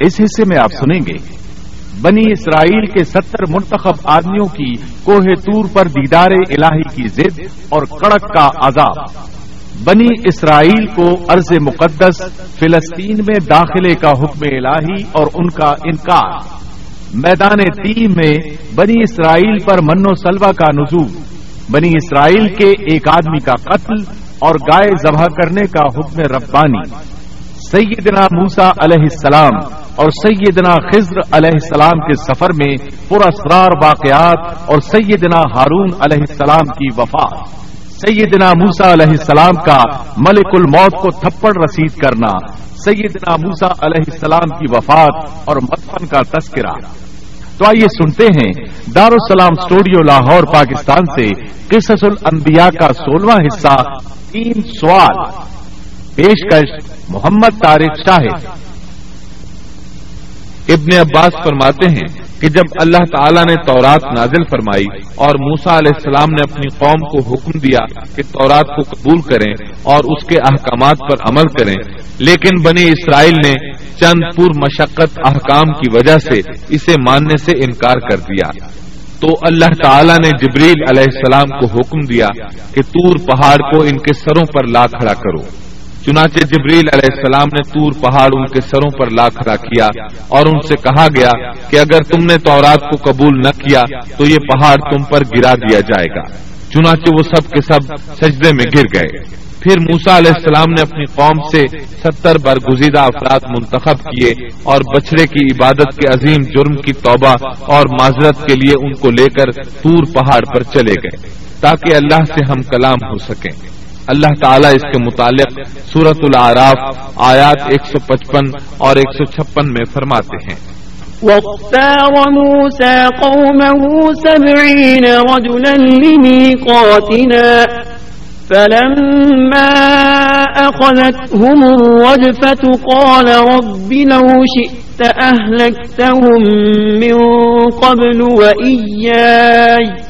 اس حصے میں آپ سنیں گے۔ بنی اسرائیل کے ستر منتخب آدمیوں کی کوہ تور پر دیدار الہی کی ضد اور کڑک کا عذاب۔ بنی اسرائیل کو عرض مقدس فلسطین میں داخلے کا حکم الہی اور ان کا انکار۔ میدان تیم میں بنی اسرائیل پر من و سلوا کا نزول۔ بنی اسرائیل کے ایک آدمی کا قتل اور گائے ذبح کرنے کا حکم ربانی۔ سیدنا موسا علیہ السلام اور سیدنا خضر علیہ السلام کے سفر میں پراسرار واقعات اور سیدنا ہارون علیہ السلام کی وفات سیدنا موسا علیہ السلام کا ملک الموت کو تھپڑ رسید کرنا۔ سیدنا موسا علیہ السلام کی وفات اور مدفن کا تذکرہ۔ تو آئیے سنتے ہیں، دارالسلام اسٹوڈیو لاہور، پاکستان سے قصص الانبیاء کا سولہواں حصہ، تین سوال۔ پیشکش، محمد طارق شاہد۔ ابن عباس فرماتے ہیں کہ جب اللہ تعالیٰ نے تورات نازل فرمائی اور موسا علیہ السلام نے اپنی قوم کو حکم دیا کہ تورات کو قبول کریں اور اس کے احکامات پر عمل کریں، لیکن بنی اسرائیل نے چند پور مشقت احکام کی وجہ سے اسے ماننے سے انکار کر دیا۔ تو اللہ تعالیٰ نے جبریل علیہ السلام کو حکم دیا کہ تور پہاڑ کو ان کے سروں پر لا کھڑا کرو۔ چنانچہ جبریل علیہ السلام نے تور پہاڑ ان کے سروں پر لا کھڑا کیا اور ان سے کہا گیا کہ اگر تم نے تورات کو قبول نہ کیا تو یہ پہاڑ تم پر گرا دیا جائے گا۔ چنانچہ وہ سب کے سب سجدے میں گر گئے۔ پھر موسا علیہ السلام نے اپنی قوم سے ستر برگزیدہ افراد منتخب کیے اور بچڑے کی عبادت کے عظیم جرم کی توبہ اور معذرت کے لیے ان کو لے کر تور پہاڑ پر چلے گئے تاکہ اللہ سے ہم کلام ہو سکیں۔ اللہ تعالیٰ اس کے متعلق سورت العراف آیات 155 اور 156 میں فرماتے ہیں۔ واختار موسى قومه سبعين رجلا لميقاتنا، فلما أخذتهم الرجفة قال رب لو شئت أهلكتهم من قبل وإياي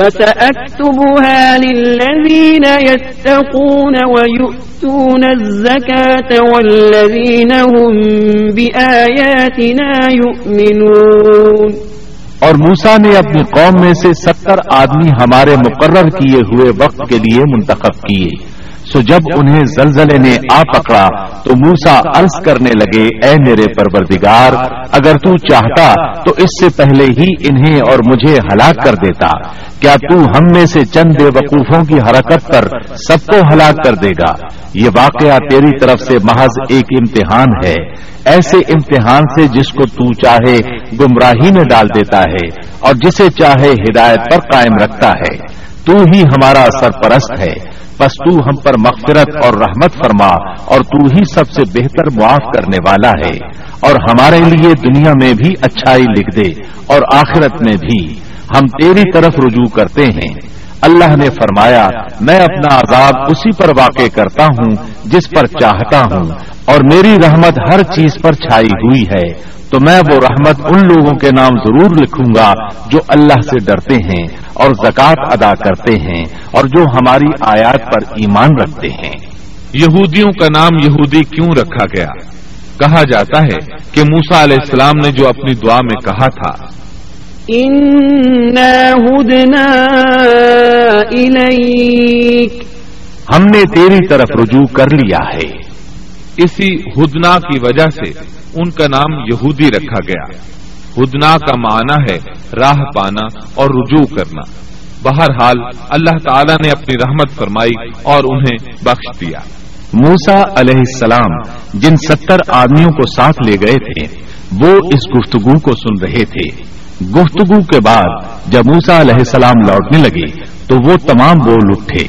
فسأكتبها للذين يتقون ويؤتون الزكاة والذين هم بآياتنا يؤمنون. اور موسا نے اپنی قوم میں سے ستر آدمی ہمارے مقرر کیے ہوئے وقت کے لیے منتخب کیے۔ سو جب انہیں زلزلے نے آ پکڑا تو موسا عرض کرنے لگے، اے میرے پروردگار، اگر تو چاہتا تو اس سے پہلے ہی انہیں اور مجھے ہلاک کر دیتا۔ کیا تو ہم میں سے چند بے وقوفوں کی حرکت پر سب کو ہلاک کر دے گا؟ یہ واقعہ تیری طرف سے محض ایک امتحان ہے۔ ایسے امتحان سے جس کو تو چاہے گمراہی میں ڈال دیتا ہے اور جسے چاہے ہدایت پر قائم رکھتا ہے۔ تو ہی ہمارا سرپرست ہے۔ بس تو ہم پر مغفرت اور رحمت فرما اور تو ہی سب سے بہتر معاف کرنے والا ہے۔ اور ہمارے لیے دنیا میں بھی اچھائی لکھ دے اور آخرت میں بھی۔ ہم تیری طرف رجوع کرتے ہیں۔ اللہ نے فرمایا، میں اپنا عذاب اسی پر واقع کرتا ہوں جس پر چاہتا ہوں۔ اور میری رحمت ہر چیز پر چھائی ہوئی ہے۔ تو میں وہ رحمت ان لوگوں کے نام ضرور لکھوں گا جو اللہ سے ڈرتے ہیں۔ اور زکوٰۃ ادا کرتے ہیں اور جو ہماری آیات پر ایمان رکھتے ہیں۔ یہودیوں کا نام یہودی کیوں رکھا گیا؟ کہا جاتا ہے کہ موسا علیہ السلام نے جو اپنی دعا میں کہا تھا ہم نے تیری طرف رجوع کر لیا ہے۔ اسی ہدنا کی وجہ سے ان کا نام یہودی رکھا گیا۔ ہدنا کا معنی ہے راہ پانا اور رجوع کرنا۔ بہرحال اللہ تعالیٰ نے اپنی رحمت فرمائی اور انہیں بخش دیا۔ موسا علیہ السلام جن ستر آدمیوں کو ساتھ لے گئے تھے، وہ اس گفتگو کو سن رہے تھے۔ گفتگو کے بعد جب موسا علیہ السلام لوٹنے لگے، تو وہ تمام بول اٹھے۔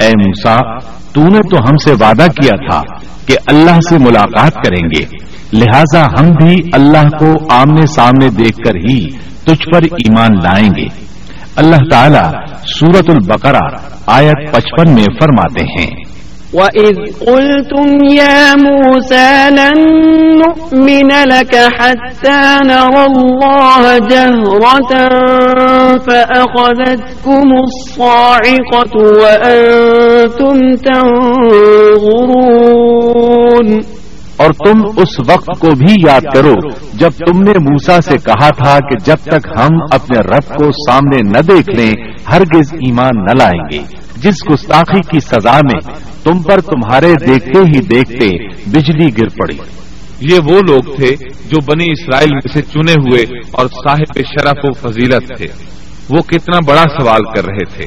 اے موسا تو نے تو ہم سے وعدہ کیا تھا کہ اللہ سے ملاقات کریں گے۔ لہذا ہم بھی اللہ کو آمنے سامنے دیکھ کر ہی تجھ پر ایمان لائیں گے۔ اللہ تعالیٰ سورت البقرہ آیت پچپن میں فرماتے ہیں۔ وَإِذْ قُلْتُمْ يَا مُوسَى لَن نُؤْمِنَ لَكَ حَتَّى نَرَى اللَّهَ جَهْرَةً فَأَخَذَتْكُمُ الصَّاعِقَةُ وَأَنْتُمْ تَنْظُرُونَ اور تم اس وقت کو بھی یاد کرو جب تم نے موسا سے کہا تھا کہ جب تک ہم اپنے رب کو سامنے نہ دیکھ لیں، ہرگز ایمان نہ لائیں گے۔ جس گستاخی کی سزا میں تم پر تمہارے دیکھتے ہی دیکھتے بجلی گر پڑی۔ یہ وہ لوگ تھے جو بنی اسرائیل میں سے چنے ہوئے اور صاحب شرف و فضیلت تھے۔ وہ کتنا بڑا سوال کر رہے تھے۔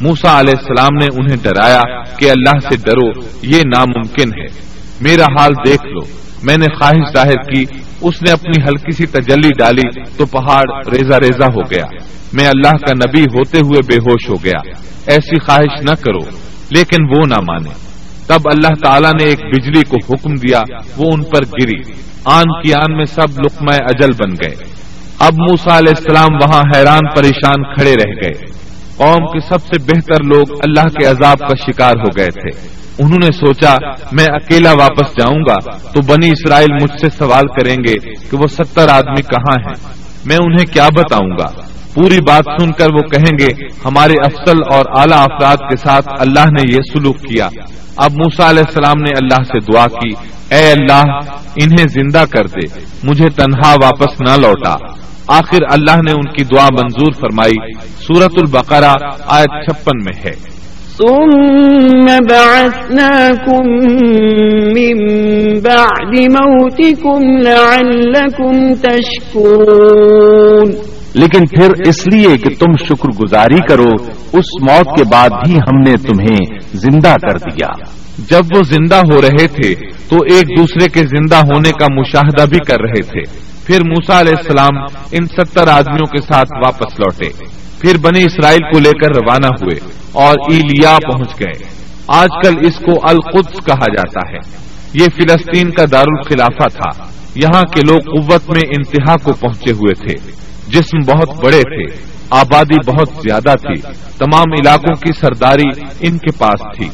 موسا علیہ السلام نے انہیں ڈرایا کہ اللہ سے ڈرو، یہ ناممکن ہے۔ میرا حال دیکھ لو۔ میں نے خواہش ظاہر کی، اس نے اپنی ہلکی سی تجلی ڈالی تو پہاڑ ریزا ریزا ہو گیا۔ میں اللہ کا نبی ہوتے ہوئے بے ہوش ہو گیا۔ ایسی خواہش نہ کرو، لیکن وہ نہ مانے۔ تب اللہ تعالیٰ نے ایک بجلی کو حکم دیا، وہ ان پر گری۔ آن کی آن میں سب لقمہ اجل بن گئے۔ اب موسا علیہ السلام وہاں حیران پریشان کھڑے رہ گئے۔ قوم کے سب سے بہتر لوگ اللہ کے عذاب کا شکار ہو گئے تھے۔ انہوں نے سوچا، میں اکیلا واپس جاؤں گا. تو بنی اسرائیل مجھ سے سوال کریں گے کہ وہ ستر آدمی کہاں ہیں؟ میں انہیں کیا بتاؤں گا؟ پوری بات سن کر وہ کہیں گے، ہمارے افسل اور اعلی افراد کے ساتھ اللہ نے یہ سلوک کیا۔ اب موسا علیہ السلام نے اللہ سے دعا کی، اے اللہ، انہیں زندہ کر دے، مجھے تنہا واپس نہ لوٹا۔ آخر اللہ نے ان کی دعا منظور فرمائی۔ سورت البقرہ، آیت چھپن میں ہے۔ ثم بعثناكم من بعد موتكم لعلكم تشكرون. لیکن پھر اس لیے کہ تم شکر گزاری کرو اس موت کے بعد بھی ہم نے تمہیں زندہ کر دیا۔ جب وہ زندہ ہو رہے تھے تو ایک دوسرے کے زندہ ہونے کا مشاہدہ بھی کر رہے تھے۔ پھر موسا علیہ السلام ان ستر آدمیوں کے ساتھ واپس لوٹے۔ پھر بنی اسرائیل کو لے کر روانہ ہوئے اور ایلیا پہنچ گئے۔ آج کل اس کو القدس کہا جاتا ہے۔ یہ فلسطین کا دارالخلافہ تھا۔ یہاں کے لوگ قوت میں انتہا کو پہنچے ہوئے تھے۔ جسم بہت بڑے تھے۔ آبادی بہت زیادہ تھی۔ تمام علاقوں کی سرداری ان کے پاس تھی۔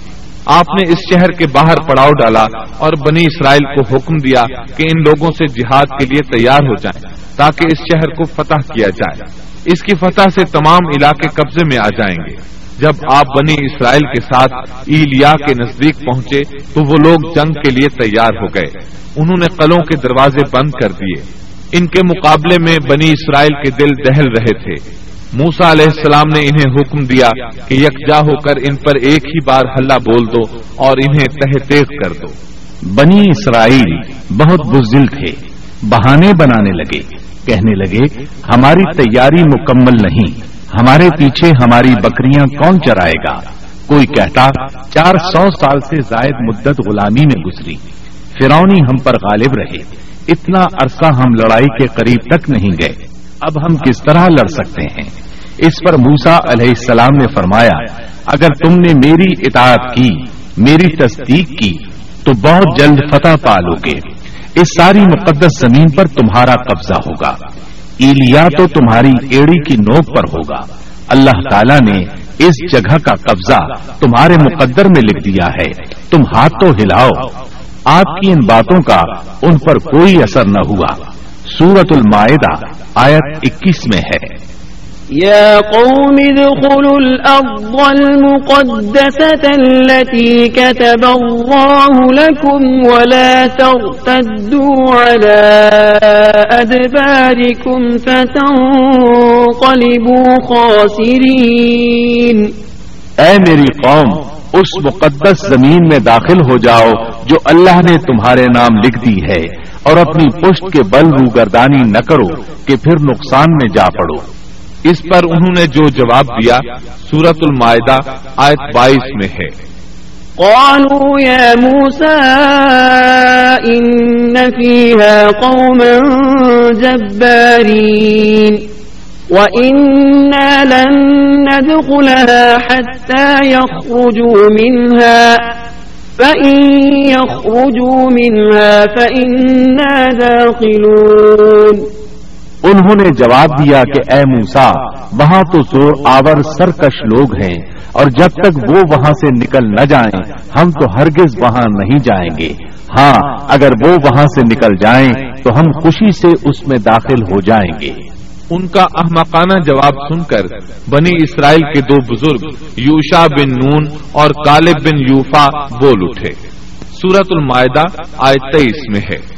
آپ نے اس شہر کے باہر پڑاؤ ڈالا اور بنی اسرائیل کو حکم دیا کہ ان لوگوں سے جہاد کے لیے تیار ہو جائیں تاکہ اس شہر کو فتح کیا جائے۔ اس کی فتح سے تمام علاقے قبضے میں آ جائیں گے۔ جب آپ بنی اسرائیل کے ساتھ ایلیا کے نزدیک پہنچے تو وہ لوگ جنگ کے لیے تیار ہو گئے۔ انہوں نے قلوں کے دروازے بند کر دیے۔ ان کے مقابلے میں بنی اسرائیل کے دل دہل رہے تھے۔ موسا علیہ السلام نے انہیں حکم دیا کہ یکجا ہو کر ان پر ایک ہی بار ہلہ بول دو اور انہیں تہ تیز کر دو۔ بنی اسرائیل بہت بزدل تھے، بہانے بنانے لگے۔ کہنے لگے، ہماری تیاری مکمل نہیں، ہمارے پیچھے ہماری بکریاں کون چرائے گا؟ کوئی کہتا، چار سو سال سے زائد مدت غلامی میں گزری۔ فرونی ہم پر غالب رہے۔ اتنا عرصہ ہم لڑائی کے قریب تک نہیں گئے۔ اب ہم کس طرح لڑ سکتے ہیں؟ اس پر موسا علیہ السلام نے فرمایا، اگر تم نے میری اطاعت کی، میری تصدیق کی، تو بہت جلد فتح پالو گے۔ اس ساری مقدس زمین پر تمہارا قبضہ ہوگا۔ ایلیا تو تمہاری ایڑی کی نوک پر ہوگا۔ اللہ تعالیٰ نے اس جگہ کا قبضہ تمہارے مقدر میں لکھ دیا ہے۔ تم ہاتھ تو ہلاؤ۔ آپ کی ان باتوں کا ان پر کوئی اثر نہ ہوا۔ سورت المائدہ، آیت اکیس میں ہے۔ يا قوم ادخلوا الأرض المقدسة التي كتب الله لكم ولا ترتدوا على أدباركم فتنقلبوا خاسرين. اے میری قوم، اس مقدس زمین میں داخل ہو جاؤ جو اللہ نے تمہارے نام لکھ دی ہے اور اپنی پشت کے بل روگردانی نہ کرو کہ پھر نقصان میں جا پڑو۔ اس پر انہوں نے جو جواب دیا سورت المائدہ، آیت بائیس میں ہے۔ قالوا يا موسى إن فيها قوما جبارين وإنا لن ندخلها حتى يخرجوا منها، فإن يخرجوا منها فإنا داخلون۔ انہوں نے جواب دیا کہ اے موسا وہاں تو زور آور سرکش لوگ ہیں، اور جب تک وہ وہاں سے نکل نہ جائیں، ہم تو ہرگز وہاں نہیں جائیں گے۔ ہاں اگر وہ وہاں سے نکل جائیں، تو ہم خوشی سے اس میں داخل ہو جائیں گے۔ ان کا احمقانہ جواب سن کر بنی اسرائیل کے دو بزرگ، یوشا بن نون اور کالب بن یوفا بول اٹھے۔ سورت المائدہ آئے تیئیس میں ہے۔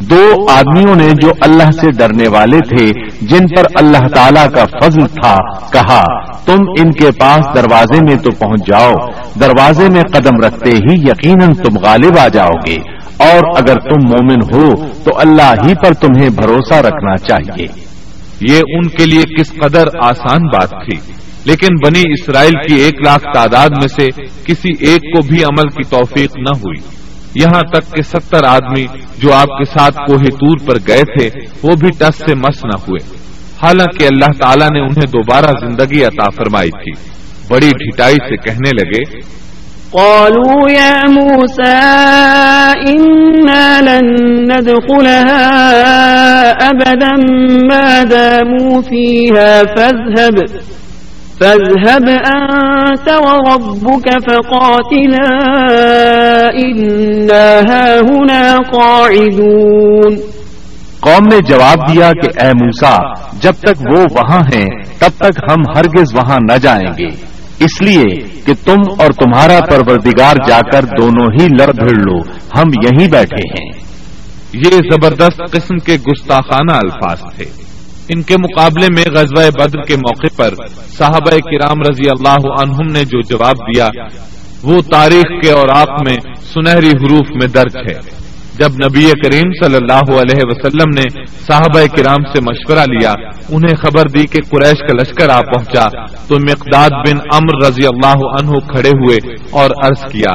دو آدمیوں نے جو اللہ سے ڈرنے والے تھے، جن پر اللہ تعالی کا فضل تھا، کہا، تم ان کے پاس دروازے میں تو پہنچ جاؤ، دروازے میں قدم رکھتے ہی یقیناً تم غالب آ جاؤ گے۔ اور اگر تم مومن ہو، تو اللہ ہی پر تمہیں بھروسہ رکھنا چاہیے۔ یہ ان کے لیے کس قدر آسان بات تھی۔ لیکن بنی اسرائیل کی ایک لاکھ تعداد میں سے کسی ایک کو بھی عمل کی توفیق نہ ہوئی۔ یہاں تک کہ ستر آدمی جو آپ کے ساتھ کوہ تور پر گئے تھے، وہ بھی ٹس سے مس نہ ہوئے۔ حالانکہ اللہ تعالیٰ نے انہیں دوبارہ زندگی عطا فرمائی تھی۔ بڑی ڈھٹائی سے کہنے لگے، قالوا يا موسى، إنا لن ندخلها أبدا، ما داموا فيها، فاذهب۔ فاذهب أنت وربك فقاتلا إنا هاهنا قاعدون. قوم نے جواب دیا کہ اے موسا جب تک وہ وہاں ہیں تب تک ہم ہرگز وہاں نہ جائیں گے۔ اس لیے کہ تم اور تمہارا پروردگار جا کر دونوں ہی لڑ بھیڑ لو۔ ہم یہیں بیٹھے ہیں۔ یہ زبردست قسم کے گستاخانہ الفاظ تھے۔ ان کے مقابلے میں غزوہ بدر کے موقع پر صحابہ کرام رضی اللہ عنہم نے جو جواب دیا، وہ تاریخ کے اور آپ میں سنہری حروف میں درج ہے۔ جب نبی کریم صلی اللہ علیہ وسلم نے صحابہ کرام سے مشورہ لیا، انہیں خبر دی کہ قریش کا لشکر آ پہنچا، تو مقداد بن امر رضی اللہ عنہ کھڑے ہوئے اور عرض کیا،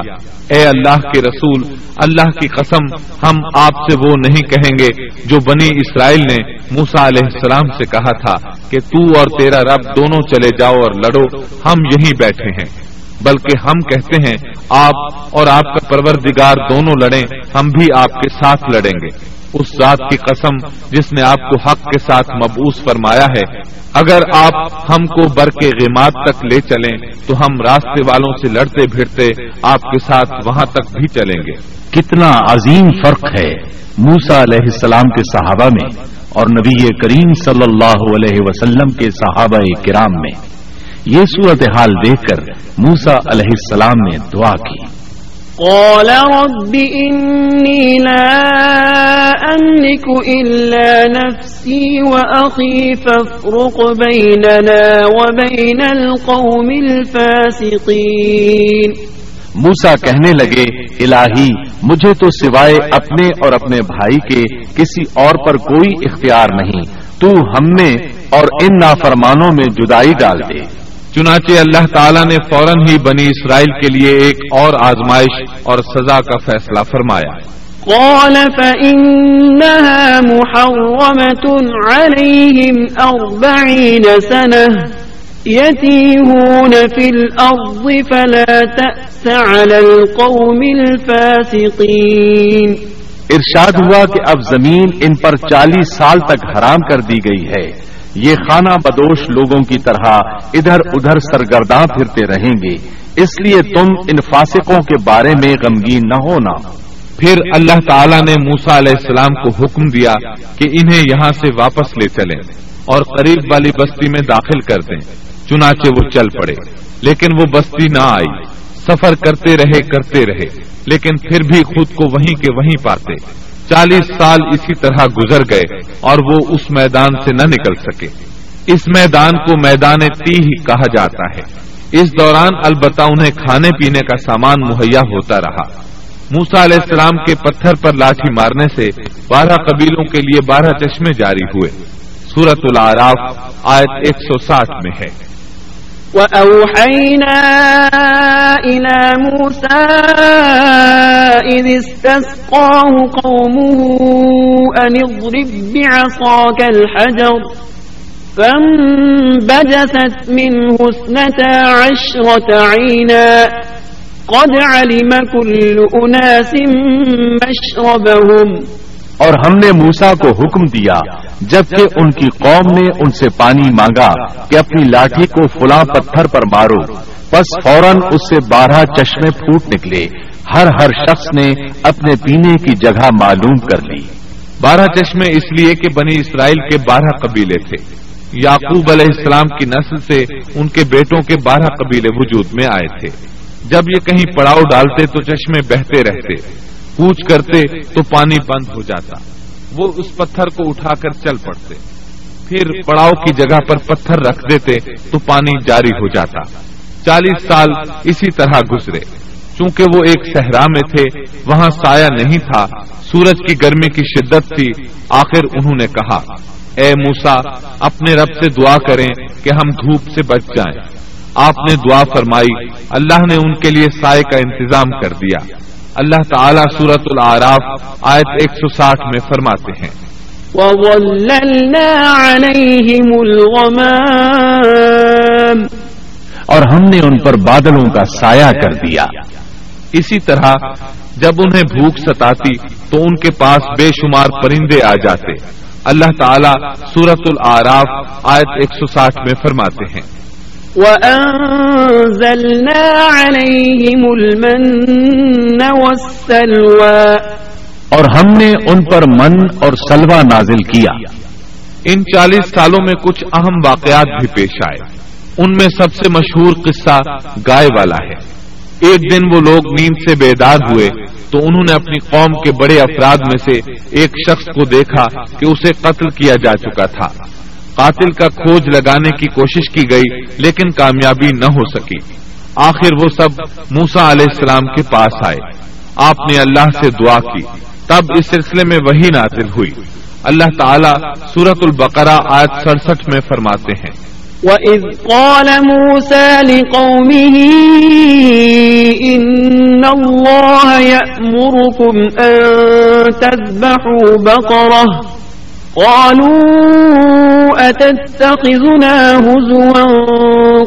اے اللہ کے رسول، اللہ کی قسم، ہم آپ سے وہ نہیں کہیں گے جو بنی اسرائیل نے موسا علیہ السلام سے کہا تھا کہ تو اور تیرا رب دونوں چلے جاؤ اور لڑو، ہم یہیں بیٹھے ہیں۔ بلکہ ہم کہتے ہیں، آپ اور آپ کا پروردگار دونوں لڑیں، ہم بھی آپ کے ساتھ لڑیں گے۔ اس ذات کی قسم جس نے آپ کو حق کے ساتھ مبوس فرمایا ہے۔ اگر آپ ہم کو بر کے غیمات تک لے چلیں، تو ہم راستے والوں سے لڑتے بھیڑتے آپ کے ساتھ وہاں تک بھی چلیں گے۔ کتنا عظیم فرق ہے موسا علیہ السلام کے صحابہ میں اور نبی کریم صلی اللہ علیہ وسلم کے صحابہ کرام میں۔ یہ صورتحال دیکھ کر موسا علیہ السلام نے دعا کی۔ قال رب إني لا أملك إلا نفسي وأخي فافرق بيننا وبين القوم الفاسقين۔ موسا کہنے لگے الہی مجھے تو سوائے اپنے اور اپنے بھائی کے کسی اور پر کوئی اختیار نہیں۔ تو ہم میں اور ان نافرمانوں میں جدائی ڈال دے۔ چنانچہ اللہ تعالیٰ نے فوراً ہی بنی اسرائیل کے لیے ایک اور آزمائش اور سزا کا فیصلہ فرمایا۔ قال فإنها محرمة عليهم أربعين سنة يتيهون في الأرض فلا تأس على القوم الفاسقين۔ ارشاد ہوا کہ اب زمین ان پر چالیس سال تک حرام کر دی گئی ہے۔ یہ خانہ بدوش لوگوں کی طرح ادھر ادھر سرگرداں پھرتے رہیں گے۔ اس لیے تم ان فاسقوں کے بارے میں غمگین نہ ہونا۔ پھر اللہ تعالیٰ نے موسا علیہ السلام کو حکم دیا کہ انہیں یہاں سے واپس لے چلیں اور قریب والی بستی میں داخل کر دیں، چنانچہ وہ چل پڑے۔ لیکن وہ بستی نہ آئی۔ سفر کرتے رہے کرتے رہے۔ لیکن پھر بھی خود کو وہیں کے وہیں پاتے۔ چالیس سال اسی طرح گزر گئے اور وہ اس میدان سے نہ نکل سکے۔ اس میدان کو میدان تی ہی کہا جاتا ہے۔ اس دوران البتہ انہیں کھانے پینے کا سامان مہیا ہوتا رہا۔ موسا علیہ السلام کے پتھر پر لاٹھی مارنے سے بارہ قبیلوں کے لیے بارہ چشمے جاری ہوئے۔ سورت العراف آیت ایک سو ساٹھ میں ہے۔ وأوحينا إلى موسى إذ استسقاه قومه أن اضرب بعصاك الحجر فانبجست منه اثنتا عشرة عينا قد علم كل أناس مشربهم اور ہم نے موسا کو حکم دیا، جبکہ ان کی قوم نے ان سے پانی مانگا کہ اپنی لاٹھی کو فلاں پتھر پر مارو بس فوراً اس سے بارہ چشمے پھوٹ نکلے۔ ہر ہر شخص نے اپنے پینے کی جگہ معلوم کر لی۔ بارہ چشمے اس لیے کہ بنی اسرائیل کے بارہ قبیلے تھے۔ یعقوب علیہ السلام کی نسل سے ان کے بیٹوں کے بارہ قبیلے وجود میں آئے تھے۔ جب یہ کہیں پڑاؤ ڈالتے تو چشمے بہتے رہتے، کوچ کرتے تو پانی بند ہو جاتا۔ وہ اس پتھر کو اٹھا کر چل پڑتے۔ پھر پڑاؤ کی جگہ پر پتھر رکھ دیتے تو پانی جاری ہو جاتا۔ چالیس سال اسی طرح گزرے۔ چونکہ وہ ایک صحرا میں تھے وہاں سایہ نہیں تھا۔ سورج کی گرمی کی شدت تھی آخر انہوں نے کہا اے موسا اپنے رب سے دعا کریں کہ ہم دھوپ سے بچ جائیں۔ آپ نے دعا فرمائی اللہ نے ان کے لیے سائے کا انتظام کر دیا۔ اللہ تعالیٰ سورت العراف آیت ایک سو ساٹھ میں فرماتے ہیں۔ اور ہم نے ان پر بادلوں کا سایہ کر دیا۔ اسی طرح جب انہیں بھوک ستاتی تو ان کے پاس بے شمار پرندے آ جاتے۔ اللہ تعالیٰ سورت العراف آیت ایک سو ساٹھ میں فرماتے ہیں۔ وَأَنزَلْنَا عَلَيْهِمُ الْمَنَّ وَالسَّلْوَى۔ اور ہم نے ان پر من اور سلوا نازل کیا۔ ان چالیس سالوں میں کچھ اہم واقعات بھی پیش آئے۔ ان میں سب سے مشہور قصہ گائے والا ہے۔ ایک دن وہ لوگ نیند سے بیدار ہوئے تو انہوں نے اپنی قوم کے بڑے افراد میں سے ایک شخص کو دیکھا کہ اسے قتل کیا جا چکا تھا۔ قاتل کا کھوج لگانے کی کوشش کی گئی لیکن کامیابی نہ ہو سکی۔ آخر وہ سب موسا علیہ السلام کے پاس آئے۔ آپ نے اللہ سے دعا کی۔ تب اس سلسلے میں وہی نازل ہوئی۔ اللہ تعالیٰ سورت البقرہ آیت سڑسٹھ میں فرماتے ہیں۔ وَإِذْ قَالَ مُوسَى لِقَوْمِهِ إِنَّ اللَّهَ يَأْمُرُكُمْ أَن تَذْبَحُوا بَقَرَةً قالوا أتتخذنا هزوا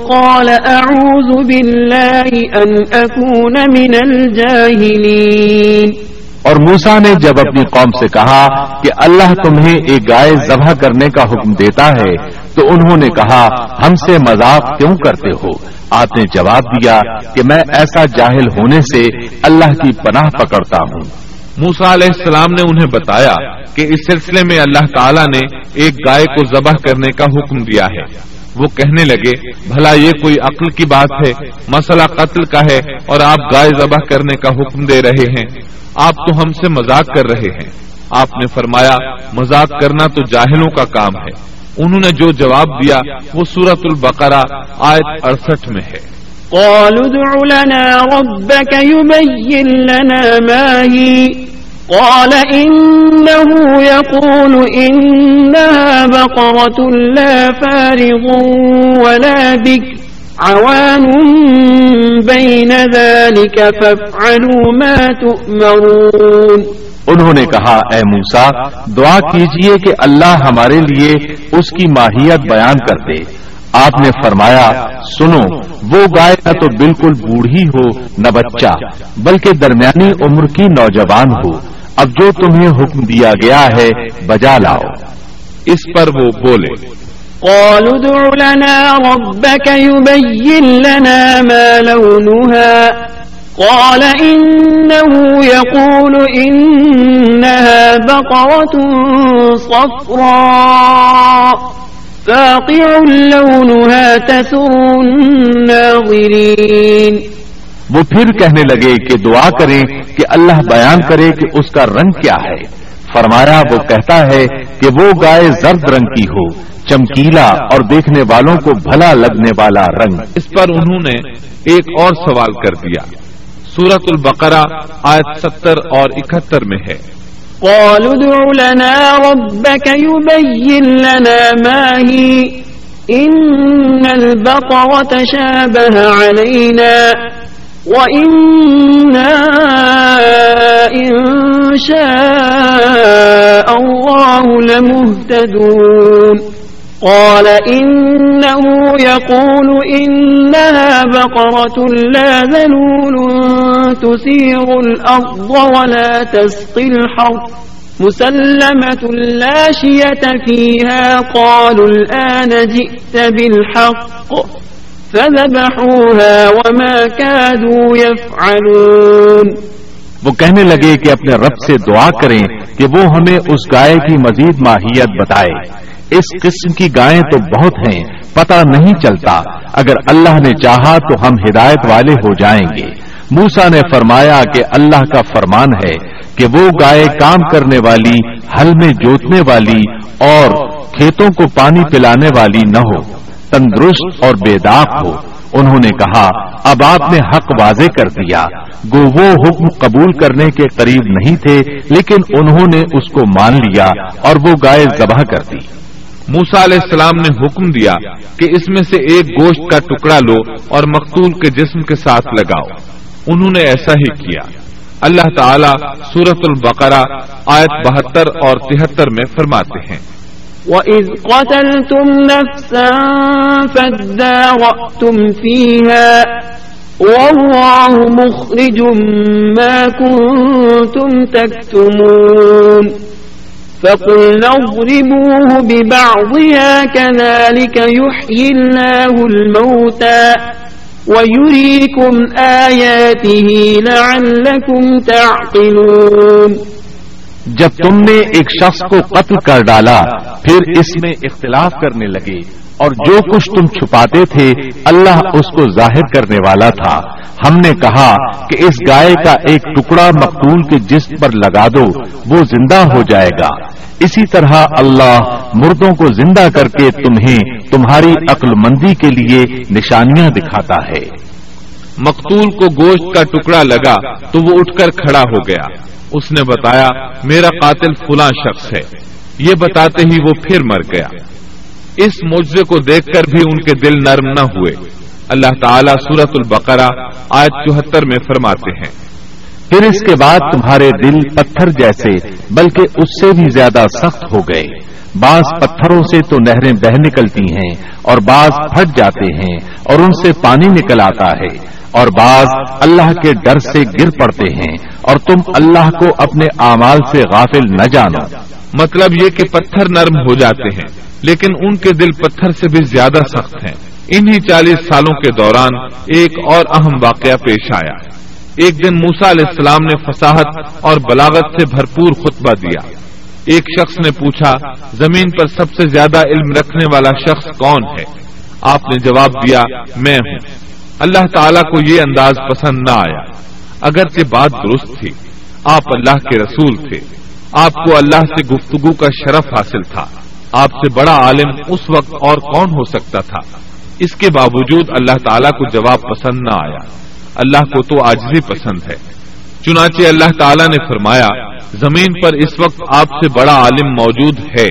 قال أعوذ بالله أن أكون من الجاهلين اور موسا نے جب اپنی قوم سے کہا کہ اللہ تمہیں ایک گائے ذبح کرنے کا حکم دیتا ہے تو انہوں نے کہا، ہم سے مذاق کیوں کرتے ہو؟ آپ نے جواب دیا کہ میں ایسا جاہل ہونے سے اللہ کی پناہ پکڑتا ہوں۔ موسا علیہ السلام نے انہیں بتایا کہ اس سلسلے میں اللہ تعالیٰ نے ایک گائے کو ذبح کرنے کا حکم دیا ہے۔ وہ کہنے لگے، بھلا یہ کوئی عقل کی بات ہے؟ مسئلہ قتل کا ہے اور آپ گائے ذبح کرنے کا حکم دے رہے ہیں۔ آپ تو ہم سے مذاق کر رہے ہیں۔ آپ نے فرمایا، مذاق کرنا تو جاہلوں کا کام ہے۔ انہوں نے جو جواب دیا وہ سورت البقرہ آیت اڑسٹھ میں ہے۔ قالوا ادع لنا ربك يبين لنا ما هي۔ قال إنه يقول إنها بقرة لا فارغ ولا بك۔ عوان بين ذلك فافعلوا ما تؤمرون۔ انہوں نے کہا، اے موسا دعا کیجیے کہ اللہ ہمارے لیے اس کی ماہیت بیان کر دے۔ آپ نے فرمایا، سنو، وہ گائے نہ تو بالکل بوڑھی ہو، نہ بچہ، بلکہ درمیانی عمر کی نوجوان ہو۔ اب جو تمہیں حکم دیا گیا ہے، بجا لاؤ۔ اس پر وہ بولے، قالوا ادع لنا ربك يبين لنا ما لونها قال إنه يقول إنها بقرة صفراء لونها تسر الناظرين. وہ پھر کہنے لگے کہ دعا کریں کہ اللہ بیان کرے کہ اس کا رنگ کیا ہے۔ فرمایا وہ کہتا ہے کہ وہ گائے زرد رنگ کی ہو چمکیلا اور دیکھنے والوں کو بھلا لگنے والا رنگ۔ اس پر انہوں نے ایک اور سوال کر دیا۔ سورت البقرہ آیت ستر اور اکہتر میں ہے۔ قالوا ادع لنا ربك يبين لنا ما هي، إن البقرة شابه علينا، وإنا إن شاء الله لمهتدون۔ قال إنه يقول إنها بقرة لا ذلول تسير الأرض ولا تسقي الحرث مسلمة لا شية فيها قالوا الآن جئت بالحق فذبحوها وما كادوا يفعلون وہ کہنے لگے کہ اپنے رب سے دعا کریں کہ وہ ہمیں اس گائے کی مزید ماہیت بتائے۔ اس قسم کی گائیں تو بہت ہیں، پتہ نہیں چلتا۔ اگر اللہ نے چاہا تو ہم ہدایت والے ہو جائیں گے۔ موسا نے فرمایا کہ اللہ کا فرمان ہے کہ وہ گائے کام کرنے والی، ہل میں جوتنے والی اور کھیتوں کو پانی پلانے والی نہ ہو، تندرست اور بے داغ ہو۔ انہوں نے کہا، اب آپ نے حق واضح کر دیا۔ گو وہ حکم قبول کرنے کے قریب نہیں تھے، لیکن انہوں نے اس کو مان لیا اور وہ گائے ذبح کر دی۔ موسا علیہ السلام نے حکم دیا کہ اس میں سے ایک گوشت کا ٹکڑا لو اور مقتول کے جسم کے ساتھ لگاؤ۔ انہوں نے ایسا ہی کیا۔ اللہ تعالیٰ سورت البقرہ آیت بہتر اور تہتر میں فرماتے ہیں۔ وَإِذْ قَتَلْتُمْ نَفْسًا فَادَّارَأْتُمْ فِيهَا وَاللَّهُ مُخْرِجٌ مَا كُنْتُمْ تَكْتُمُونَ فَقُلْنَا اضْرِبُوهُ بِبَعْضِهَا كَذَلِكَ يُحْيِي اللَّهُ الْمَوْتَى وَيُرِيكُمْ آيَاتِهِ لَعَلَّكُمْ تَعْقِلُونَ جب تم نے ایک شخص کو قتل کر ڈالا، پھر اس میں اختلاف کرنے لگے۔ اور جو کچھ تم چھپاتے تھے، اللہ اس کو ظاہر کرنے والا تھا۔ ہم نے کہا کہ اس گائے کا ایک ٹکڑا مقبول کے جسم پر لگا دو، وہ زندہ ہو جائے گا۔ اسی طرح اللہ مردوں کو زندہ کر کے تمہیں تمہاری عقل مندی کے لیے نشانیاں دکھاتا ہے۔ مقتول کو گوشت کا ٹکڑا لگا تو وہ اٹھ کر کھڑا ہو گیا۔ اس نے بتایا، میرا قاتل فلاں شخص ہے۔ یہ بتاتے ہی وہ پھر مر گیا۔ اس معجزے کو دیکھ کر بھی ان کے دل نرم نہ ہوئے۔ اللہ تعالیٰ سورت البقرہ آج چوہتر میں فرماتے ہیں۔ پھر اس کے بعد تمہارے دل پتھر جیسے، بلکہ اس سے بھی زیادہ سخت ہو گئے۔ بعض پتھروں سے تو نہریں بہ نکلتی ہیں اور بعض پھٹ جاتے ہیں اور ان سے پانی نکل آتا ہے۔ اور بعض اللہ کے ڈر سے گر پڑتے ہیں اور تم اللہ کو اپنے اعمال سے غافل نہ جانو۔ مطلب یہ کہ پتھر نرم ہو جاتے ہیں۔ لیکن ان کے دل پتھر سے بھی زیادہ سخت ہیں۔ انہی چالیس سالوں کے دوران ایک اور اہم واقعہ پیش آیا۔ ایک دن موسا علیہ السلام نے فساحت اور بلاغت سے بھرپور خطبہ دیا۔ ایک شخص نے پوچھا، زمین پر سب سے زیادہ علم رکھنے والا شخص کون ہے؟ آپ نے جواب دیا، میں ہوں۔ اللہ تعالیٰ کو یہ انداز پسند نہ آیا۔ اگرچہ بات درست تھی، آپ اللہ کے رسول تھے۔ آپ کو اللہ سے گفتگو کا شرف حاصل تھا۔ آپ سے بڑا عالم اس وقت اور کون ہو سکتا تھا؟ اس کے باوجود اللہ تعالیٰ کو جواب پسند نہ آیا۔ اللہ کو تو آج بھی پسند ہے۔ چنانچہ اللہ تعالیٰ نے فرمایا، زمین پر اس وقت آپ سے بڑا عالم موجود ہے۔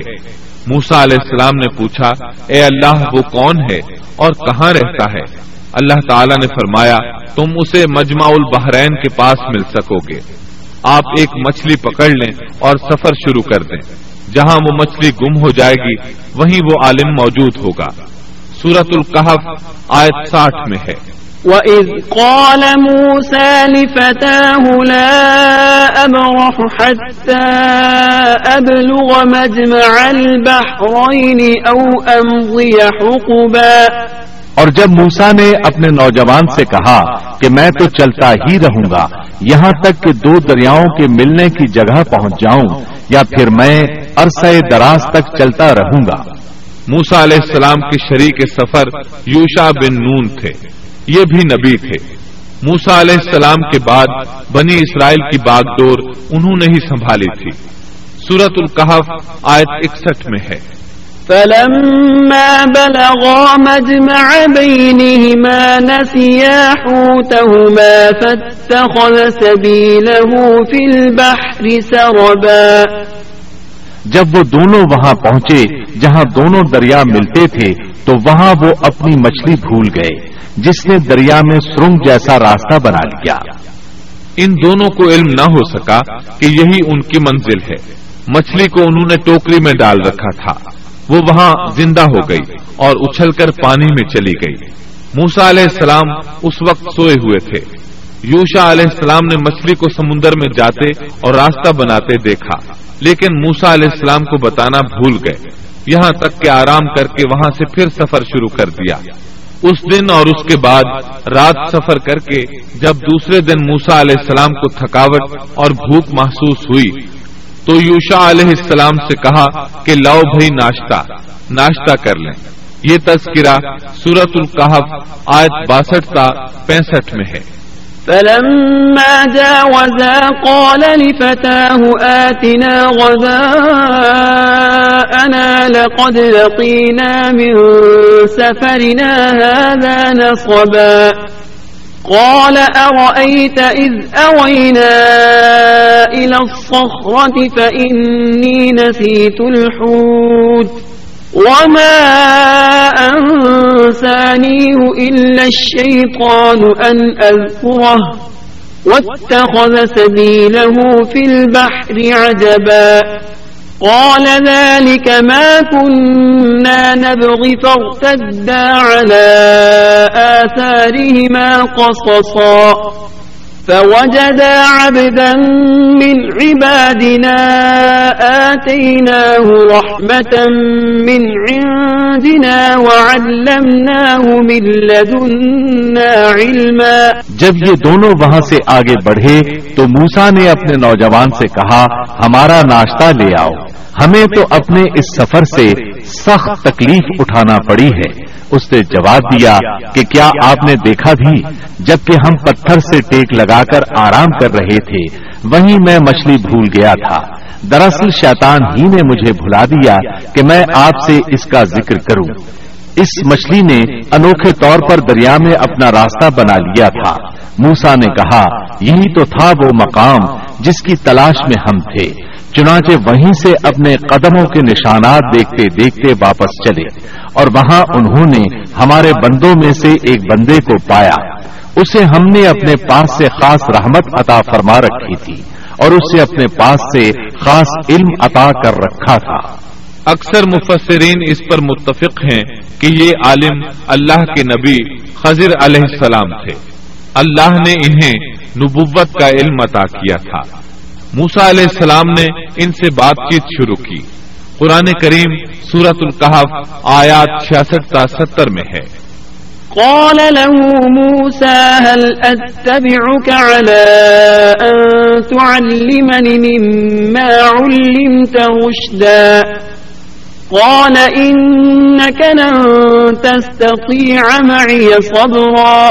موسا علیہ السلام نے پوچھا، اے اللہ، وہ کون ہے اور کہاں رہتا ہے؟ اللہ تعالیٰ نے فرمایا، تم اسے مجمع البحرین کے پاس مل سکو گے۔ آپ ایک مچھلی پکڑ لیں اور سفر شروع کر دیں۔ جہاں وہ مچھلی گم ہو جائے گی وہیں وہ عالم موجود ہوگا۔ سورت القحف آیت ساٹھ میں ہے۔ وَإِذْ قَالَ مُوسَى لِفَتَاهُ لَا أَبْرَحُ حَتَّى أَبْلُغَ مَجْمَعَ الْبَحْرَيْنِ أَوْ أَمْضِيَ حُقُبًا۔ اور جب موسا نے اپنے نوجوان سے کہا کہ میں تو چلتا ہی رہوں گا یہاں تک کہ دو دریاؤں کے ملنے کی جگہ پہنچ جاؤں یا پھر میں عرصہ دراز تک چلتا رہوں گا۔ موسا علیہ السلام کے شریک سفر یوشا بن نون تھے۔ یہ بھی نبی تھے۔ موسا علیہ السلام کے بعد بنی اسرائیل کی باغ ڈور انہوں نے ہی سنبھالی تھی۔ سورت القحف آیت اکسٹھ میں ہے۔ فلما بلغا مجمع بينهما نسيا حوتهما فاتخذ سبيله في البحر سربا جب وہ دونوں وہاں پہنچے جہاں دونوں دریا ملتے تھے، تو وہاں وہ اپنی مچھلی بھول گئے، جس نے دریا میں سرنگ جیسا راستہ بنا لیا۔ ان دونوں کو علم نہ ہو سکا کہ یہی ان کی منزل ہے۔ مچھلی کو انہوں نے ٹوکری میں ڈال رکھا تھا۔ وہ وہاں زندہ ہو گئی اور اچھل کر پانی میں چلی گئی۔ موسا علیہ السلام اس وقت سوئے ہوئے تھے۔ یوشا علیہ السلام نے مچھلی کو سمندر میں جاتے اور راستہ بناتے دیکھا، لیکن موسا علیہ السلام کو بتانا بھول گئے۔ یہاں تک کہ آرام کر کے وہاں سے پھر سفر شروع کر دیا۔ اس دن اور اس کے بعد رات سفر کر کے جب دوسرے دن موسا علیہ السلام کو تھکاوٹ اور بھوک محسوس ہوئی، تو یوشا علیہ السلام سے کہا کہ لاؤ بھائی ناشتہ ناشتہ کر لیں۔ یہ تذکرہ سورت القحف آج باسٹھ کا پینسٹھ میں ہے۔ فلما جاوزا قال لفتاه آتنا غذاءنا لقد لقينا من سفرنا هذا نصبا. قال أرأيت إذ أوينا إلى الصخرة فإني نسيت الحوت. وما أنسانيه إلا الشيطان أن أذكره واتخذ سبيله في البحر عجبا قال ذلك ما كنا نبغي فارتدا على آثارهما قصصا فوجدا عبدا من عبادنا آتيناه رحمة من عندنا وعلمناه من لدنا علما. جب یہ دونوں وہاں سے آگے بڑھے تو موسا نے اپنے نوجوان سے کہا، ہمارا ناشتہ لے آؤ۔ ہمیں تو اپنے اس سفر سے سخت تکلیف اٹھانا پڑی ہے۔ اس نے جواب دیا کہ کیا آپ نے دیکھا بھی جبکہ ہم پتھر سے ٹیک لگا کر آرام کر رہے تھے، وہیں میں مچھلی بھول گیا تھا۔ دراصل شیطان ہی نے مجھے بھلا دیا کہ میں آپ سے اس کا ذکر کروں۔ اس مچھلی نے انوکھے طور پر دریا میں اپنا راستہ بنا لیا تھا۔ موسا نے کہا، یہی تو تھا وہ مقام جس کی تلاش میں ہم تھے۔ چنانچہ وہیں سے اپنے قدموں کے نشانات دیکھتے دیکھتے واپس چلے اور وہاں انہوں نے ہمارے بندوں میں سے ایک بندے کو پایا۔ اسے ہم نے اپنے پاس سے خاص رحمت عطا فرما رکھی تھی اور اسے اپنے پاس سے خاص علم عطا کر رکھا تھا۔ اکثر مفسرین اس پر متفق ہیں کہ یہ عالم اللہ کے نبی خضر علیہ السلام تھے۔ اللہ نے انہیں نبوت کا علم عطا کیا تھا۔ موسا علیہ السلام نے ان سے بات چیت شروع کی۔ قرآن کریم سورت القحف آیات چھیاسٹھ تا ستر میں ہے۔ قال له موسى هل أتبعك على أن تعلمني مما علمت رشدا؟ قال، إنك لن تستطيع معي صبرا۔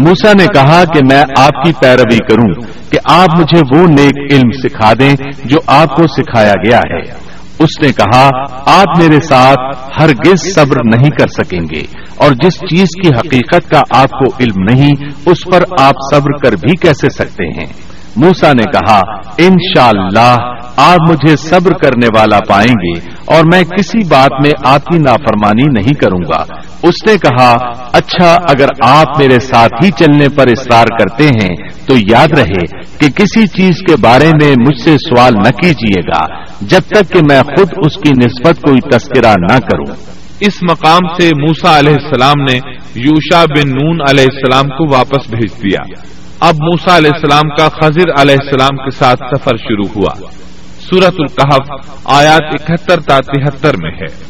موسا نے کہا کہ میں آپ کی پیروی کروں کہ آپ مجھے وہ نیک علم سکھا دیں جو آپ کو سکھایا گیا ہے۔ اس نے کہا، آپ میرے ساتھ ہرگز صبر نہیں کر سکیں گے اور جس چیز کی حقیقت کا آپ کو علم نہیں، اس پر آپ صبر کر بھی کیسے سکتے ہیں؟ موسا نے کہا، انشاءاللہ اللہ آپ مجھے صبر کرنے والا پائیں گے اور میں کسی بات میں آپ کی نافرمانی نہیں کروں گا۔ اس نے کہا اچھا اگر آپ میرے ساتھ ہی چلنے پر اصرار کرتے ہیں، تو یاد رہے کہ کسی چیز کے بارے میں مجھ سے سوال نہ کیجیے گا، جب تک کہ میں خود اس کی نسبت کوئی تذکرہ نہ کروں۔ اس مقام سے موسا علیہ السلام نے یوشا بن نون علیہ السلام کو واپس بھیج دیا۔ اب موسا علیہ السلام کا خضر علیہ السلام کے ساتھ سفر شروع ہوا۔ سورت القحف، آیات اکہتر تا تہتر میں ہے۔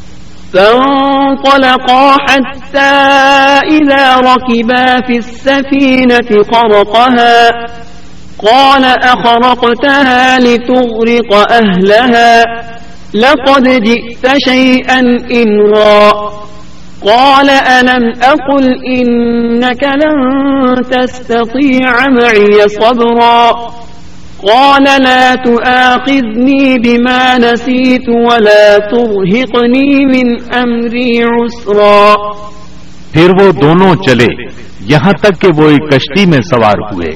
فانطلقا حتى إذا ركبا في السفينة خرقها قال أخرقتها لتغرق أهلها، لقد جئت شيئا إنرا قال ألم أقل إنك لن تستطيع معي صبرا؟ قال لا تآخذني بما نسيت ولا ترهقني من أمري عسرا۔ پھر وہ دونوں چلے۔ یہاں تک کہ وہ ایک کشتی میں سوار ہوئے۔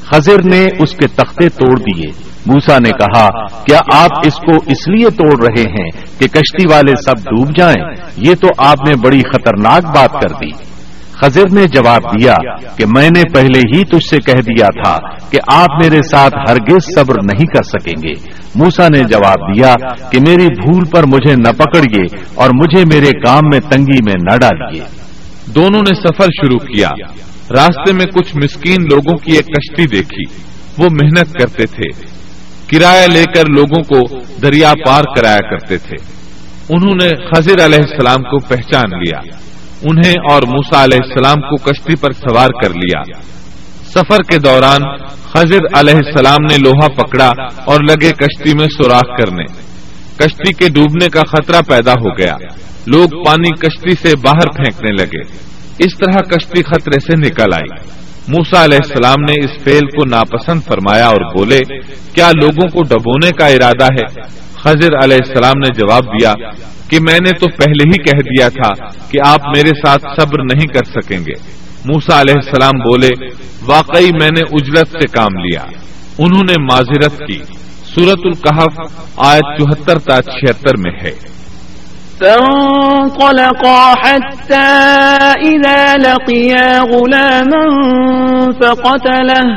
خضر نے اس کے تختے توڑ دیے۔ موسا نے کہا، کیا آپ اس کو اس لیے توڑ رہے ہیں کہ کشتی والے سب ڈوب جائیں؟ یہ تو آپ نے بڑی خطرناک بات کر دی۔ خضر نے جواب دیا کہ میں نے پہلے ہی تجھ سے کہہ دیا تھا کہ آپ میرے ساتھ ہرگز صبر نہیں کر سکیں گے۔ موسا نے جواب دیا کہ میری بھول پر مجھے نہ پکڑیے اور مجھے میرے کام میں تنگی میں نہ ڈالیے۔ دونوں نے سفر شروع کیا۔ راستے میں کچھ مسکین لوگوں کی ایک کشتی دیکھی۔ وہ محنت کرتے تھے۔ کرایہ لے کر لوگوں کو دریا پار کرایا کرتے تھے۔ انہوں نے خضر علیہ السلام کو پہچان لیا۔ انہیں اور موسا علیہ السلام کو کشتی پر سوار کر لیا۔ سفر کے دوران خضر علیہ السلام نے لوہا پکڑا اور لگے کشتی میں سوراخ کرنے۔ کشتی کے ڈوبنے کا خطرہ پیدا ہو گیا۔ لوگ پانی کشتی سے باہر پھینکنے لگے۔ اس طرح کشتی خطرے سے نکل آئی۔ موسا علیہ السلام نے اس فیل کو ناپسند فرمایا اور بولے، کیا لوگوں کو ڈبونے کا ارادہ ہے؟ خضر علیہ السلام نے جواب دیا کہ میں نے تو پہلے ہی کہہ دیا تھا کہ آپ میرے ساتھ صبر نہیں کر سکیں گے۔ موسا علیہ السلام بولے، واقعی میں نے اجرت سے کام لیا۔ انہوں نے معذرت کی۔ سورت القحف آیت چوہتر تا چھہتر میں ہے۔ فانطلقا حتى إذا لقيا غلاما فقتله۔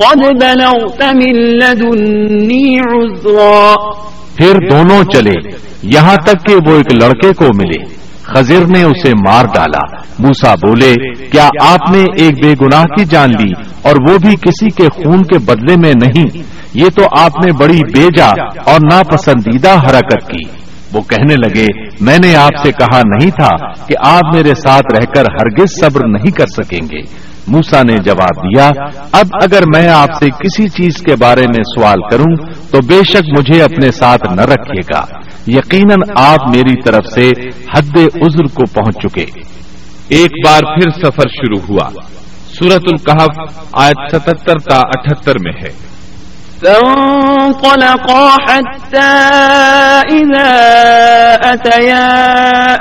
قد بلغت من لدني عذرا۔ پھر دونوں چلے۔ یہاں تک کہ وہ ایک لڑکے کو ملے۔ خزیر نے اسے مار ڈالا۔ موسا بولے، کیا آپ نے ایک بے گناہ کی جان لی اور وہ بھی کسی کے خون کے بدلے میں نہیں؟ یہ تو آپ نے بڑی بیجا اور ناپسندیدہ حرکت کی۔ وہ کہنے لگے، میں نے آپ سے کہا نہیں تھا کہ آپ میرے ساتھ رہ کر ہرگز صبر نہیں کر سکیں گے۔ موسا نے جواب دیا، اب اگر میں آپ سے کسی چیز کے بارے میں سوال کروں تو بے شک مجھے اپنے ساتھ نہ رکھیے گا۔ یقیناً آپ میری طرف سے حد عذر کو پہنچ چکے۔ ایک بار پھر سفر شروع ہوا۔ سورت القحف آیت ستہتر تا اٹھہتر میں ہے۔ فانطلقا حتى إذا أتيا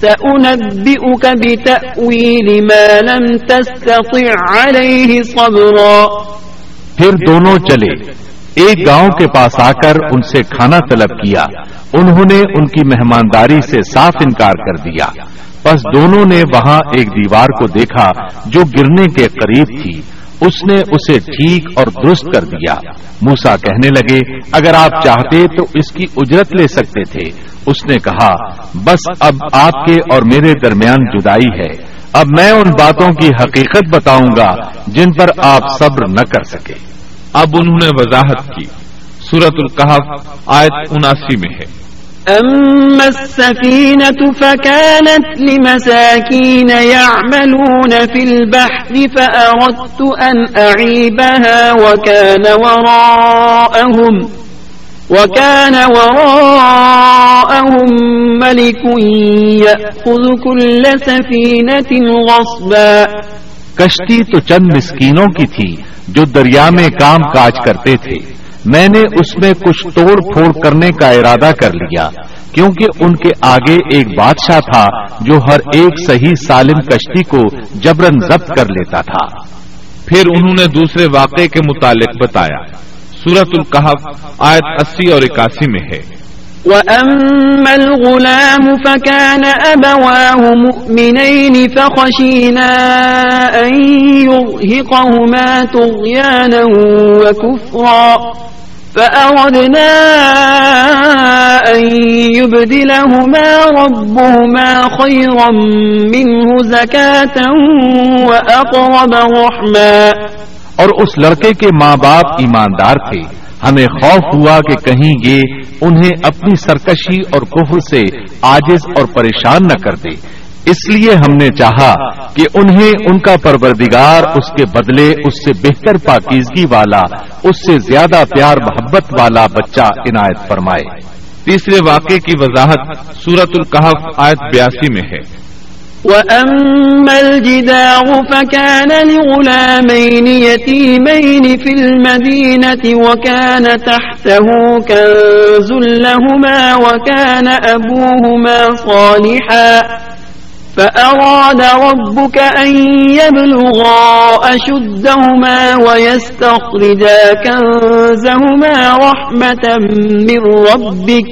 سأنبئك بتأويل ما لم تستطع عليه صبرا. پھر دونوں چلے، ایک گاؤں کے پاس آ کر ان سے کھانا طلب کیا۔ انہوں نے ان کی مہمانداری سے صاف انکار کر دیا۔ بس دونوں نے وہاں ایک دیوار کو دیکھا جو گرنے کے قریب تھی۔ اس نے اسے ٹھیک اور درست کر دیا۔ موسا کہنے لگے، اگر آپ چاہتے تو اس کی اجرت لے سکتے تھے۔ اس نے کہا، بس اب آپ کے اور میرے درمیان جدائی ہے۔ اب میں ان باتوں کی حقیقت بتاؤں گا جن پر آپ صبر نہ کر سکے۔ اب انہوں نے وضاحت کی۔ سورت القحف آیت اناسی میں ہے۔ أما السفينة فكانت لمساكين يعملون في البحر فأردت أن أعيبها وكان وراءهم وكان وراءهم ملك يأخذ كل سفينة غصبا. کشتی تو چند مسکینوں کی تھی جو دریا میں کام کاج کرتے تھے۔ میں نے اس میں کچھ توڑ پھوڑ کرنے کا ارادہ کر لیا، کیونکہ ان کے آگے ایک بادشاہ تھا جو ہر ایک صحیح سالم کشتی کو جبرن ضبط کر لیتا تھا۔ پھر انہوں نے دوسرے واقعے کے متعلق بتایا۔ سورت القحف آیت اسی اور اکاسی میں ہے۔ وأما الغلام فكان أبواه مؤمنين فخشينا أن يرهقهما طغيانا وكفرا۔ فأردنا أن يبدلهما ربهما خيرا منه زكاة وأقرب رحما. اور اس لڑکے کے ماں باپ ایماندار تھے۔ ہمیں خوف ہوا کہ کہیں یہ انہیں اپنی سرکشی اور کفر سے آجز اور پریشان نہ کر دے۔ اس لیے ہم نے چاہا کہ انہیں ان کا پروردگار اس کے بدلے، اس سے بہتر پاکیزگی والا، اس سے زیادہ پیار، محبت والا بچہ عنایت فرمائے۔ تیسرے واقعے کی وضاحت سورت القحف آیت بیاسی میں ہے۔ وأما الجدار فكان لغلامين يتيمين في المدينة وكان تحته كنز لهما وكان أبوهما صالحا۔ فأراد ربك أن يبلغا أشدهما ويستخرجا كنزهما رحمة من ربك.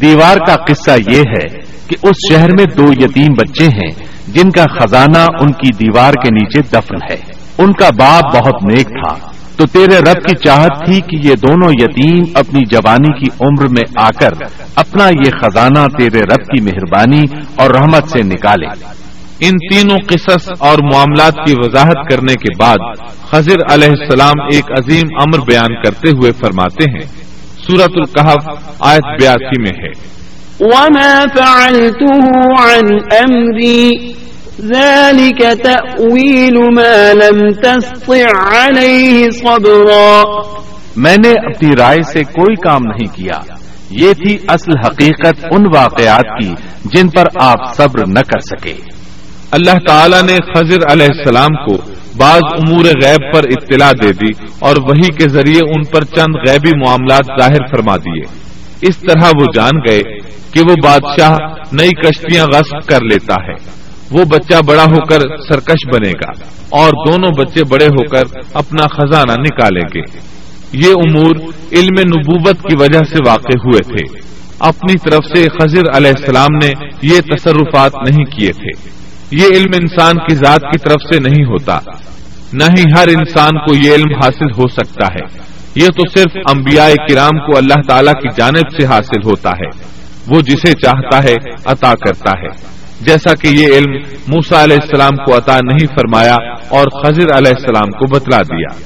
دیوار کا قصہ یہ ہے کہ اس شہر میں دو یتیم بچے ہیں، جن کا خزانہ ان کی دیوار کے نیچے دفن ہے۔ ان کا باپ بہت نیک تھا۔ تو تیرے رب کی چاہت تھی کہ یہ دونوں یتیم اپنی جوانی کی عمر میں آ کر اپنا یہ خزانہ تیرے رب کی مہربانی اور رحمت سے نکالے۔ ان تینوں قصص اور معاملات کی وضاحت کرنے کے بعد خضر علیہ السلام ایک عظیم امر بیان کرتے ہوئے فرماتے ہیں۔ سورت القحف آیت بیاسی میں ہے۔ وما فعلته عن أمري ذلك تأويل ما لم تستع عليه صبرا. میں نے اپنی رائے سے کوئی کام نہیں کیا۔ یہ تھی اصل حقیقت ان واقعات کی جن پر آپ صبر نہ کر سکے۔ اللہ تعالیٰ نے خضر علیہ السلام کو بعض امور غیب پر اطلاع دے دی اور وہی کے ذریعے ان پر چند غیبی معاملات ظاہر فرما دیے۔ اس طرح وہ جان گئے کہ وہ بادشاہ نئی کشتیاں غصب کر لیتا ہے۔ وہ بچہ بڑا ہو کر سرکش بنے گا اور دونوں بچے بڑے ہو کر اپنا خزانہ نکالیں گے۔ یہ امور علم نبوت کی وجہ سے واقع ہوئے تھے۔ اپنی طرف سے خضر علیہ السلام نے یہ تصرفات نہیں کیے تھے۔ یہ علم انسان کی ذات کی طرف سے نہیں ہوتا۔ نہ ہی ہر انسان کو یہ علم حاصل ہو سکتا ہے۔ یہ تو صرف انبیاء کرام کو اللہ تعالی کی جانب سے حاصل ہوتا ہے۔ وہ جسے چاہتا ہے عطا کرتا ہے۔ جیسا کہ یہ علم موسا علیہ السلام کو عطا نہیں فرمایا اور خضر علیہ السلام کو بتلا دیا۔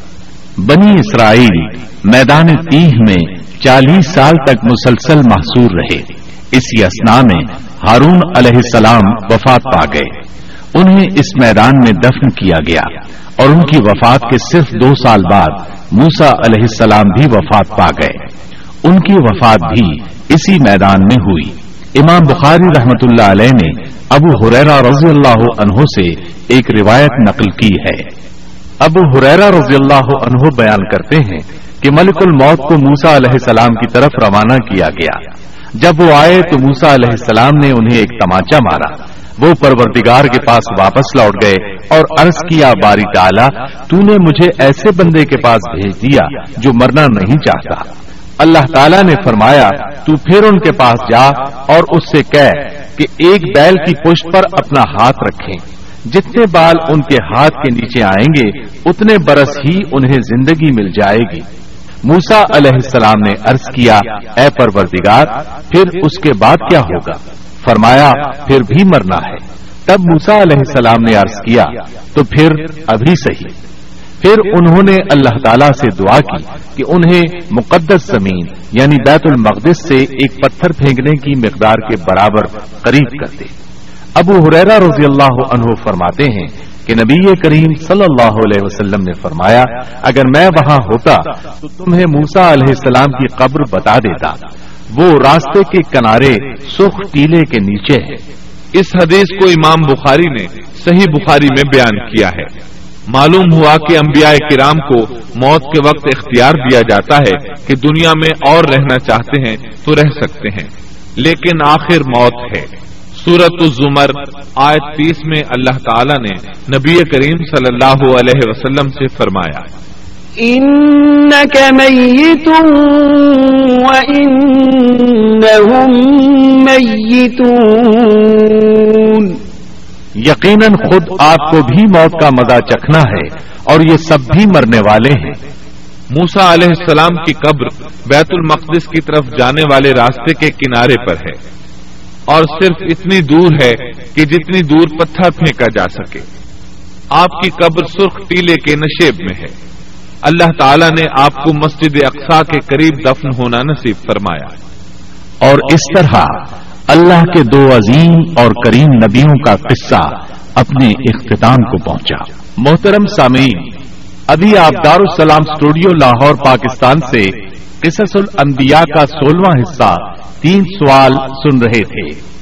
بنی اسرائیل میدان تیہ میں چالیس سال تک مسلسل محصور رہے۔ اسی اسنا میں ہارون علیہ السلام وفات پا گئے۔ انہیں اس میدان میں دفن کیا گیا اور ان کی وفات کے صرف دو سال بعد موسا علیہ السلام بھی وفات پا گئے۔ ان کی وفات بھی اسی میدان میں ہوئی۔ امام بخاری رحمت اللہ علیہ نے ابو حریرا رضی اللہ عنہ سے ایک روایت نقل کی ہے۔ ابو حریرا رضی اللہ عنہ بیان کرتے ہیں کہ ملک الموت کو موسا علیہ السلام کی طرف روانہ کیا گیا۔ جب وہ آئے تو موسا علیہ السلام نے انہیں ایک تماچا مارا۔ وہ پروردگار کے پاس واپس لوٹ گئے اور عرض کیا، باری ڈالا تو نے مجھے ایسے بندے کے پاس بھیج دیا جو مرنا نہیں چاہتا۔ اللہ تعالیٰ نے فرمایا، تو پھر ان کے پاس جا اور اس سے کہہ کہ ایک بیل کی پشت پر اپنا ہاتھ رکھیں۔ جتنے بال ان کے ہاتھ کے نیچے آئیں گے، اتنے برس ہی انہیں زندگی مل جائے گی۔ موسا علیہ السلام نے عرض کیا، اے پروردگار، پھر اس کے بعد کیا ہوگا؟ فرمایا، پھر بھی مرنا ہے۔ تب موسا علیہ السلام نے عرض کیا، تو پھر ابھی صحیح۔ پھر انہوں نے اللہ تعالی سے دعا کی کہ انہیں مقدس زمین یعنی بیت المقدس سے ایک پتھر پھینکنے کی مقدار کے برابر قریب کرتے ابو حریرا رضی اللہ عنہ فرماتے ہیں کہ نبی کریم صلی اللہ علیہ وسلم نے فرمایا، اگر میں وہاں ہوتا تو تمہیں موسا علیہ السلام کی قبر بتا دیتا۔ وہ راستے کے کنارے سرخ ٹیلے کے نیچے ہے۔ اس حدیث کو امام بخاری نے صحیح بخاری میں بیان کیا ہے۔ معلوم ہوا کہ انبیاء کرام کو موت کے وقت اختیار دیا جاتا ہے کہ دنیا میں اور رہنا چاہتے ہیں تو رہ سکتے ہیں۔ لیکن آخر موت ہے۔ سورت الزمر، آیت تیس میں اللہ تعالی نے نبی کریم صلی اللہ علیہ وسلم سے فرمایا إنك ميت وإنهم ميتون یقیناً خود آپ کو بھی موت کا مزہ چکھنا ہے اور یہ سب بھی مرنے والے ہیں۔ موسا علیہ السلام کی قبر بیت المقدس کی طرف جانے والے راستے کے کنارے پر ہے۔ اور صرف اتنی دور ہے کہ جتنی دور پتھر پھینکا جا سکے۔ آپ کی قبر سرخ ٹیلے کے نشیب میں ہے۔ اللہ تعالیٰ نے آپ کو مسجد اقسا کے قریب دفن ہونا نصیب فرمایا۔ اور اس طرح اللہ کے دو عظیم اور کریم نبیوں کا قصہ اپنے اختتام کو پہنچا۔ محترم سامعین، ابھی آپ دار السلام اسٹوڈیو لاہور، پاکستان سے قصص الانبیاء کا سولہواں حصہ تین سوال سن رہے تھے۔